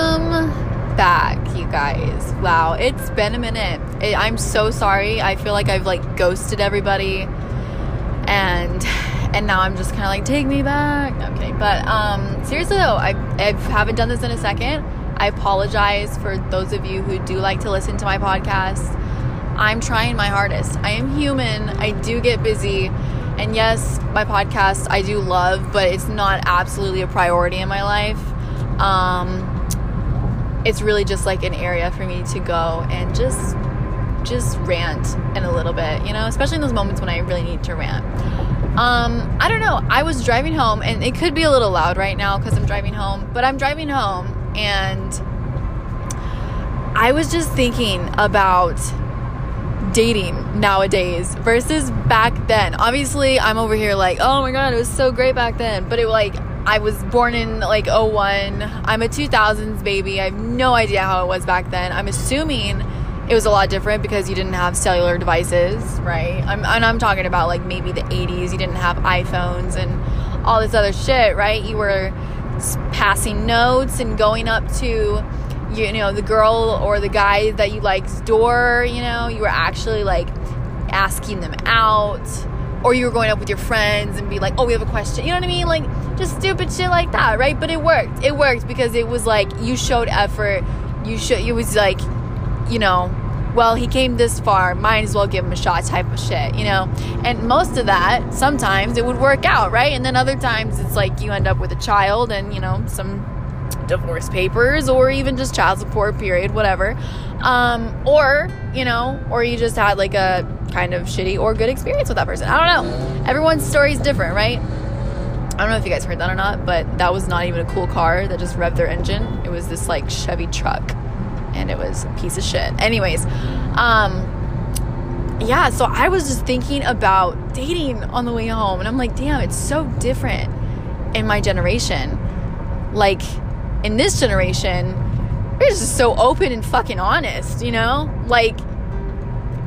Welcome back, you guys. Wow, it's been a minute. It, I'm so sorry. I feel like I've like ghosted everybody, and and now I'm just kind of like, take me back. Kidding. But um, seriously though, I I haven't done this in a second. I apologize for those of you who do like to listen to my podcast. I'm trying my hardest. I am human. I do get busy. And yes, my podcast I do love, but it's not absolutely a priority in my life. Um, it's really just like an area for me to go and just just rant in a little bit, you know, especially in those moments when I really need to rant. Um, I don't know. I was driving home, and it could be a little loud right now because I'm driving home, but I'm driving home, and I was just thinking about dating nowadays versus back then. Obviously, I'm over here like, oh my god, it was so great back then. But it like I was born in like 01. I'm a 2000s baby. I have no idea how it was back then. I'm assuming it was a lot different because you didn't have cellular devices, right? I'm, and I'm talking about like maybe the 80s. You didn't have iPhones and all this other shit, right? You were passing notes and going up to you know the girl or the guy that you like's door you know you were actually like asking them out or you were going up with your friends and be like oh we have a question. You know what i mean? Like just stupid shit like that right? But it worked. It worked because it was like you showed effort. You should it was like you know well he came this far. Might as well give him a shot type of shit you know? And most of that sometimes it would work out right? And then other times it's like you end up with a child and you know some divorce papers or even just child support period whatever. Um, or you know or you just had like a kind of shitty or good experience with that person. I don't know. Everyone's story is different right? I don't know if you guys heard that or not but that was not even a cool car that just revved their engine. It was this like chevy truck and it was a piece of shit. Anyways um yeah so i was just thinking about dating on the way home and i'm like damn it's so different in my generation. Like in this generation, we're just so open and fucking honest, you know? Like,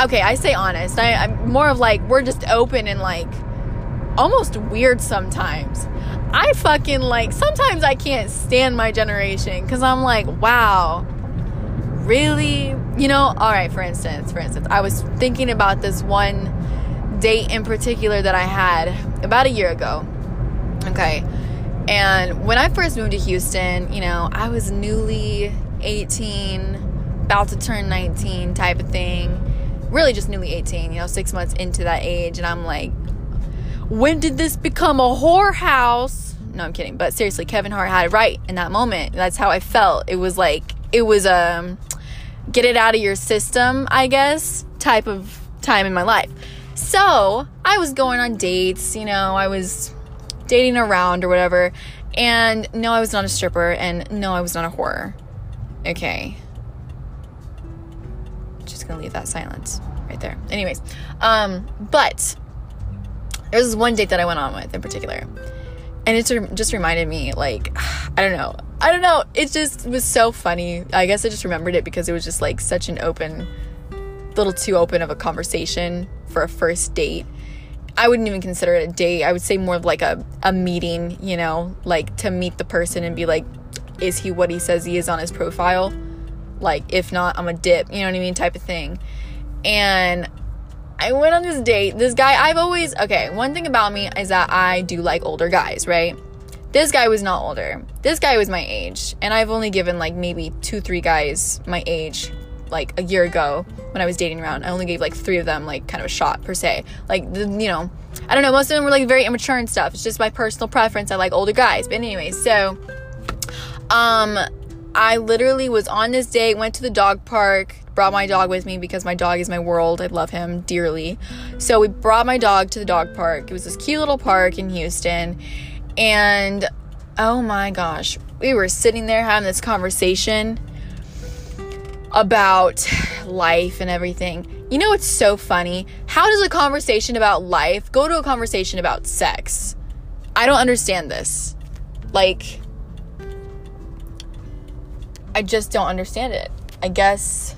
okay, I say honest. I, I'm more of like, we're just open and like almost weird sometimes. I fucking like, sometimes I can't stand my generation because I'm like, wow, really? You know, all right, for instance, for instance, I was thinking about this one date in particular that I had about a year ago. Okay and when I first moved to Houston, you know, I was newly 18, about to turn 19 type of thing. Really just newly 18, you know, six months into that age. And I'm like, when did this become a whorehouse? No, I'm kidding. But seriously, Kevin Hart had it right in that moment. That's how I felt. It was like, it was a um, get it out of your system, I guess, type of time in my life. So I was going on dates, you know, I was dating around or whatever. And no, I was not a stripper, and no, I was not a whore. Okay. Just gonna leave that silence right there. Anyways, um, but there was one date that I went on with in particular, and it just reminded me, like, I don't know, I don't know, it just was so funny. I guess I just remembered it because it was just like such an open, little too open of a conversation for a first date I wouldn't even consider it a date. I would say more of like a, a meeting, you know, like to meet the person and be like, is he what he says he is on his profile? Like, if not, I'm a dip, you know what I mean? Type of thing. And I went on this date. This guy, I've always, okay, one thing about me is that I do like older guys, right? This guy was not older. This guy was my age. And I've only given like maybe two, three guys my age like a year ago when I was dating around. I only gave like three of them like kind of a shot per se. Like the, you know, I don't know. Most of them were like very immature and stuff. It's just my personal preference. I like older guys. But anyways, so um, I literally was on this date. Went to the dog park. Brought my dog with me because my dog is my world. I love him dearly. So we brought my dog to the dog park. It was this cute little park in Houston, and oh my gosh, we were sitting there having this conversation about life and everything. You know it's so funny? How does a conversation about life go to a conversation about sex? I don't understand this. Like, I just don't understand it. I guess,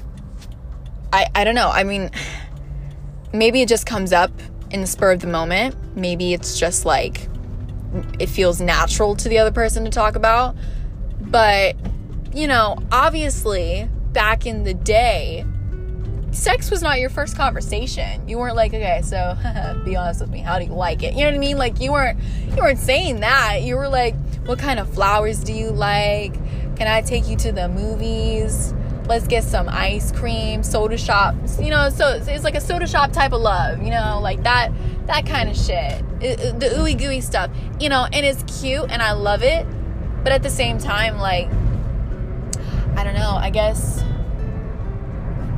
I, I don't know. I mean, maybe it just comes up in the spur of the moment. Maybe it's just like, it feels natural to the other person to talk about. But you know, obviously back in the day, sex was not your first conversation. You weren't like, okay, so be honest with me, how do you like it? You know what I mean? Like you weren't you weren't saying that. You were like, what kind of flowers do you like? Can I take you to the movies? Let's get some ice cream, soda shops. You know, so it's like a soda shop type of love. You know, like that that kind of shit. It, the ooey gooey stuff. You know, and it's cute and I love it. But at the same time, like I don't know. I guess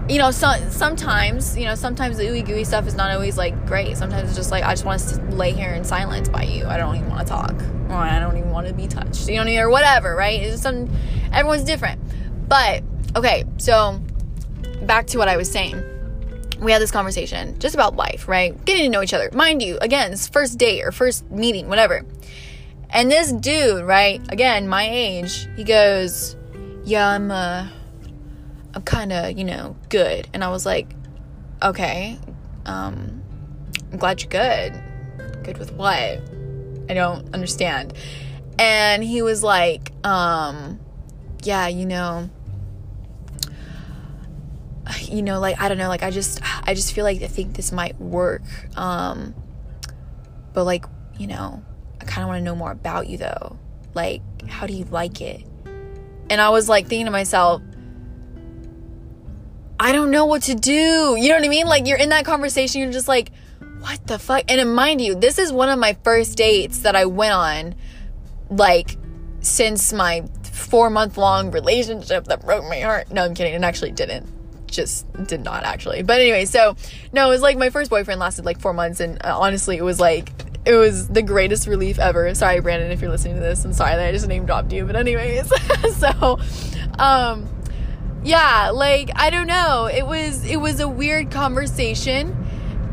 you know, so, sometimes, you know, sometimes the ooey gooey stuff is not always like great. Sometimes it's just like I just want to lay here in silence by you. I don't even want to talk, or I don't even want to be touched. You know, or whatever, right? It's some everyone's different. But okay, so back to what I was saying. We had this conversation just about life, right? Getting to know each other. Mind you, again, it's first date or first meeting, whatever. And this dude, right? Again, my age, he goes, "Yeah, I'm uh I'm kind of, you know, good. And I was like, okay, um, I'm glad you're good. Good with what? I don't understand. And he was like, um, yeah, you know, you know, like, I don't know, like, I just, I just feel like I think this might work. Um, but like, you know, I kind of want to know more about you though. Like, how do you like it? And I was like thinking to myself, I don't know what to do. You know what I mean? Like you're in that conversation, you're just like, what the fuck? And mind you, this is one of my first dates that I went on, like, since my four month long relationship that broke my heart. No, I'm kidding. It actually didn't. Just did not actually. But anyway, so no, it was like my first boyfriend lasted like four months, and uh, honestly, it was like it was the greatest relief ever. Sorry, Brandon, if you're listening to this. I'm sorry that I just name dropped you. But anyways, so um yeah, like I don't know. It was it was a weird conversation.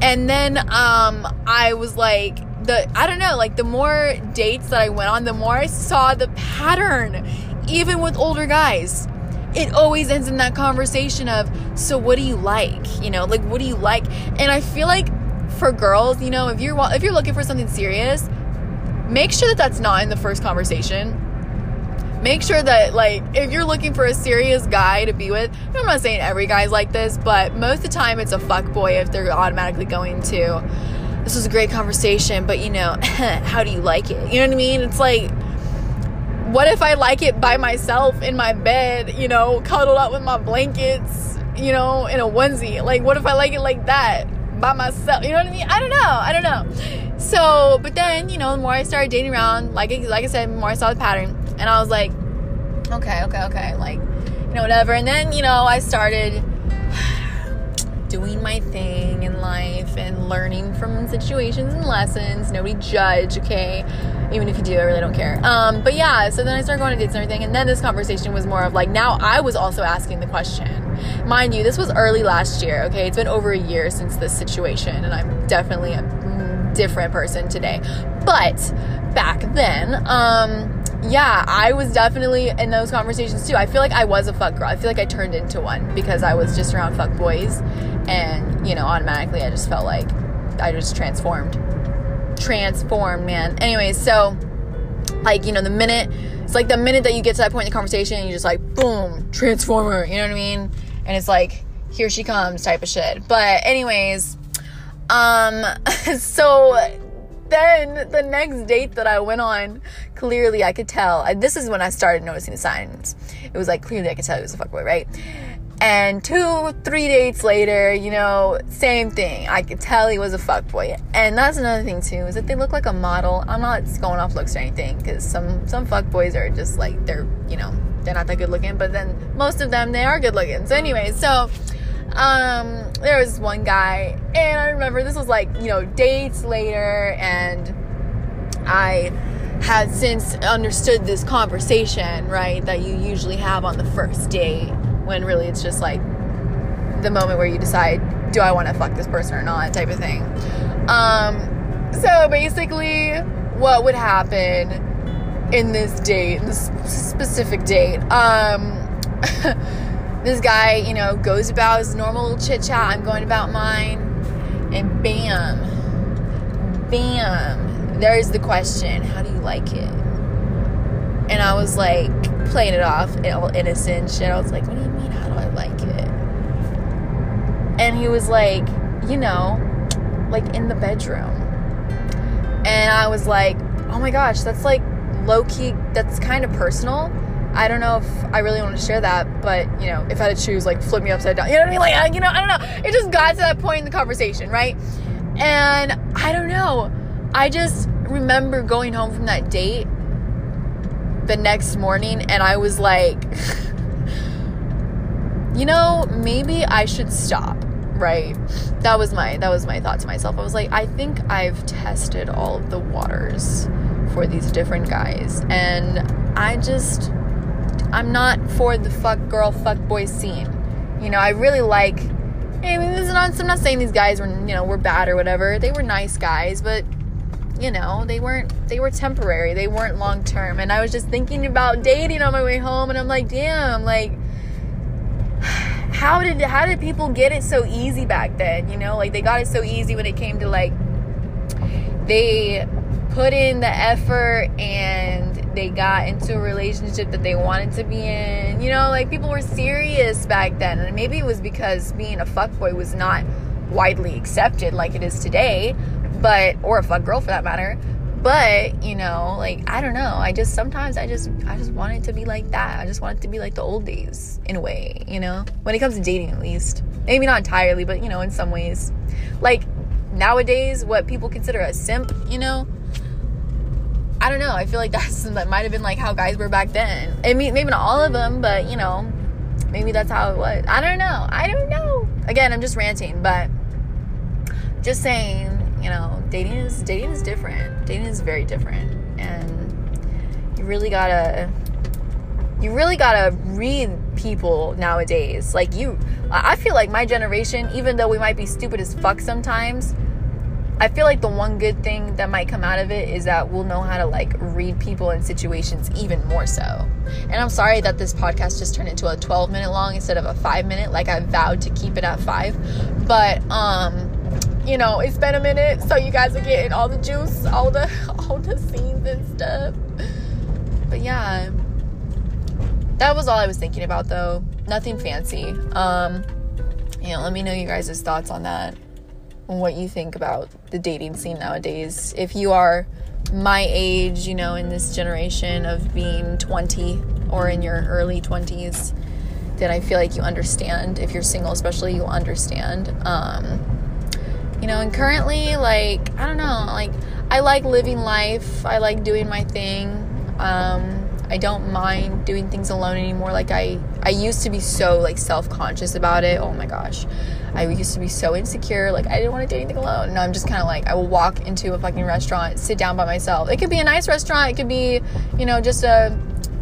And then um I was like the I don't know, like the more dates that I went on, the more I saw the pattern even with older guys. It always ends in that conversation of so what do you like? You know, like what do you like? And I feel like for girls, you know, if you're if you're looking for something serious, make sure that that's not in the first conversation. Make sure that like if you're looking for a serious guy to be with i'm not saying every guy's like this but most of the time it's a fuck boy if they're automatically going to this was a great conversation but you know how do you like it? You know what i mean? It's like what if i like it by myself in my bed you know cuddled up with my blankets you know in a onesie? Like what if i like it like that by myself you know what i mean i don't know i don't know so but then you know the more i started dating around like like i said the more i saw the pattern and I was like, okay, okay, okay, like, you know, whatever. And then, you know, I started doing my thing in life and learning from situations and lessons. Nobody judge, okay? Even if you do, I really don't care. Um, but yeah, so then I started going to dates and everything. And then this conversation was more of like, now I was also asking the question. Mind you, this was early last year, okay? It's been over a year since this situation, and I'm definitely a different person today. But back then, um, yeah, I was definitely in those conversations too. I feel like I was a fuck girl. I feel like I turned into one because I was just around fuck boys, and you know, automatically I just felt like I just transformed, transformed, man. Anyways, so like you know, the minute it's like the minute that you get to that point in the conversation, you just like boom, transformer. You know what I mean? And it's like here she comes type of shit. But anyways, um, so then the next date that I went on, clearly I could tell. This is when I started noticing the signs. It was like clearly I could tell he was a fuckboy, right? And two, three dates later, you know, same thing. I could tell he was a fuckboy. And that's another thing too, is that they look like a model. I'm not going off looks or anything, because some some fuckboys are just like they're, you know, they're not that good looking, but then most of them they are good looking. So anyway, so um, there was one guy, and I remember this was like, you know, dates later, and I had since understood this conversation, right, that you usually have on the first date when really it's just like the moment where you decide, do I want to fuck this person or not, type of thing. Um, so basically, what would happen in this date, this specific date, um, this guy, you know, goes about his normal chit chat. I'm going about mine. And bam, bam, there's the question How do you like it? And I was like, playing it off all innocent shit. I was like, what do you mean? How do I like it? And he was like, you know, like in the bedroom. And I was like, oh my gosh, that's like low key, that's kind of personal. I don't know if I really want to share that, but you know, if I had to choose, like flip me upside down, you know what I mean? Like, you know, I don't know. It just got to that point in the conversation, right? And I don't know. I just remember going home from that date the next morning and I was like, you know, maybe I should stop, right? That was my that was my thought to myself. I was like, I think I've tested all of the waters for these different guys and I just I'm not for the fuck girl fuck boy scene. You know, I really like I mean, this is not, I'm not saying these guys were, you know, were bad or whatever. They were nice guys, but you know, they weren't they were temporary. They weren't long term. And I was just thinking about dating on my way home and I'm like, "Damn, like how did how did people get it so easy back then? You know, like they got it so easy when it came to like they put in the effort and they got into a relationship that they wanted to be in. You know, like people were serious back then. And maybe it was because being a fuckboy was not widely accepted like it is today but or a fuck girl for that matter but you know like i don't know. I just sometimes i just i just want it to be like that. I just want it to be like the old days in a way you know? When it comes to dating at least. Maybe not entirely but you know in some ways. Like nowadays what people consider a simp you know? I don't know. I feel like that's that might have been like how guys were back then. I mean maybe not all of them but you know maybe that's how it was. I don't know. I don't know. Again i'm just ranting but just saying you know, dating is dating is different. Dating is very different, and you really gotta you really gotta read people nowadays. Like you, I feel like my generation, even though we might be stupid as fuck sometimes, I feel like the one good thing that might come out of it is that we'll know how to like read people and situations even more so. And I'm sorry that this podcast just turned into a 12 minute long instead of a 5 minute like I vowed to keep it at 5. But um you know, it's been a minute, so you guys are getting all the juice, all the all the scenes and stuff. But yeah. That was all I was thinking about though. Nothing fancy. Um you know, let me know you guys' thoughts on that. What you think about the dating scene nowadays. If you are my age, you know, in this generation of being 20 or in your early 20s, then I feel like you understand. If you're single, especially, you'll understand. Um, you know and currently like i don't know like i like living life i like doing my thing um i don't mind doing things alone anymore like i i used to be so like self-conscious about it oh my gosh i used to be so insecure like i didn't want to do anything alone no i'm just kind of like i will walk into a fucking restaurant sit down by myself it could be a nice restaurant it could be you know just a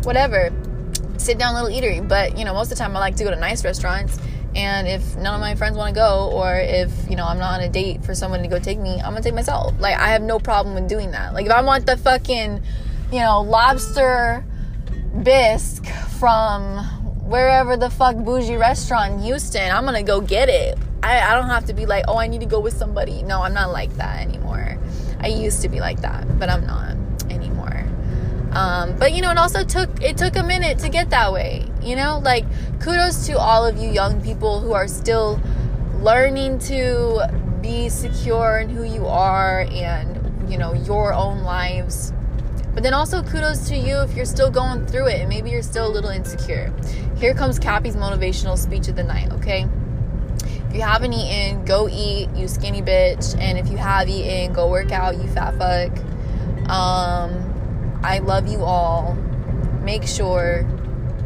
whatever sit down little eatery but you know most of the time i like to go to nice restaurants and if none of my friends want to go, or if, you know, I'm not on a date for someone to go take me, I'm to take myself. Like, I have no problem with doing that. Like, if I want the fucking, you know, lobster bisque from wherever the fuck bougie restaurant in Houston, I'm to go get it. I, I don't have to be like, oh, I need to go with somebody. No, I'm not like that anymore. I used to be like that, but I'm not. Um, but you know, it also took it took a minute to get that way. You know, like kudos to all of you young people who are still learning to be secure in who you are and you know your own lives. But then also kudos to you if you're still going through it and maybe you're still a little insecure. Here comes Kappy's motivational speech of the night, okay? If you haven't eaten, go eat, you skinny bitch. And if you have eaten, go work out, you fat fuck. Um, I love you all. Make sure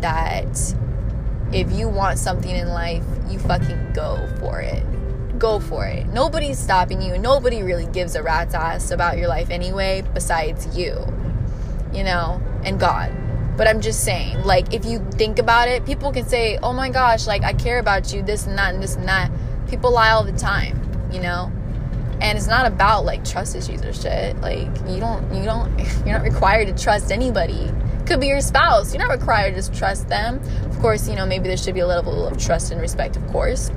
that if you want something in life, you fucking go for it. Go for it. Nobody's stopping you. Nobody really gives a rat's ass about your life anyway, besides you, you know, and God. But I'm just saying, like, if you think about it, people can say, oh my gosh, like, I care about you, this and that, and this and that. People lie all the time, you know? And it's not about like trust issues or shit. Like you don't you don't you're not required to trust anybody. Could be your spouse. You're not required to trust them. Of course you know maybe there should be a level of trust and respect of course.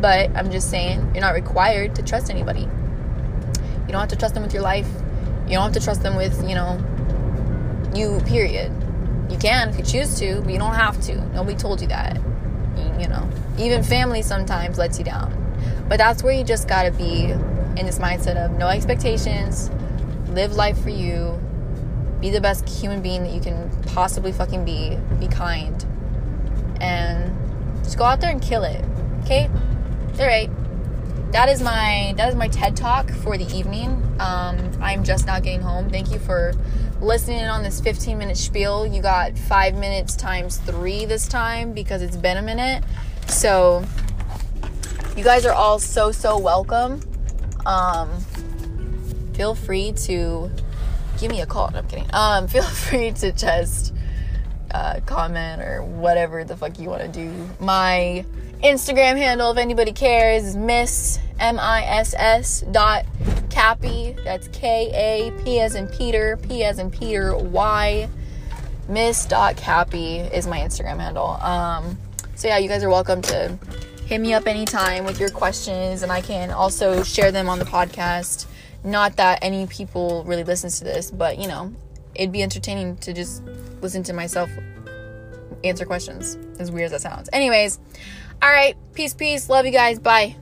But i'm just saying you're not required to trust anybody. You don't have to trust them with your life. You don't have to trust them with you know you period. You can if you choose to, but you don't have to. Nobody told you that. You know, even family sometimes lets you down. But that's where you just gotta be in this mindset of no expectations, live life for you, be the best human being that you can possibly fucking be, be kind, and just go out there and kill it. Okay? All right. That is my that is my TED talk for the evening. Um, I'm just now getting home. Thank you for listening in on this 15 minute spiel. You got five minutes times three this time because it's been a minute. So you guys are all so so welcome. Um, feel free to give me a call. No, I'm kidding. Um, feel free to just uh, comment or whatever the fuck you want to do. My Instagram handle, if anybody cares, is Miss M I S S dot Kappy. That's K A P as in Peter, P as in Peter, Y. Miss dot Kappy is my Instagram handle. Um, so yeah, you guys are welcome to hit me up anytime with your questions, and I can also share them on the podcast. Not that any people really listens to this, but you know, it'd be entertaining to just listen to myself answer questions. As weird as that sounds. Anyways, all right, peace, peace. Love you guys. Bye.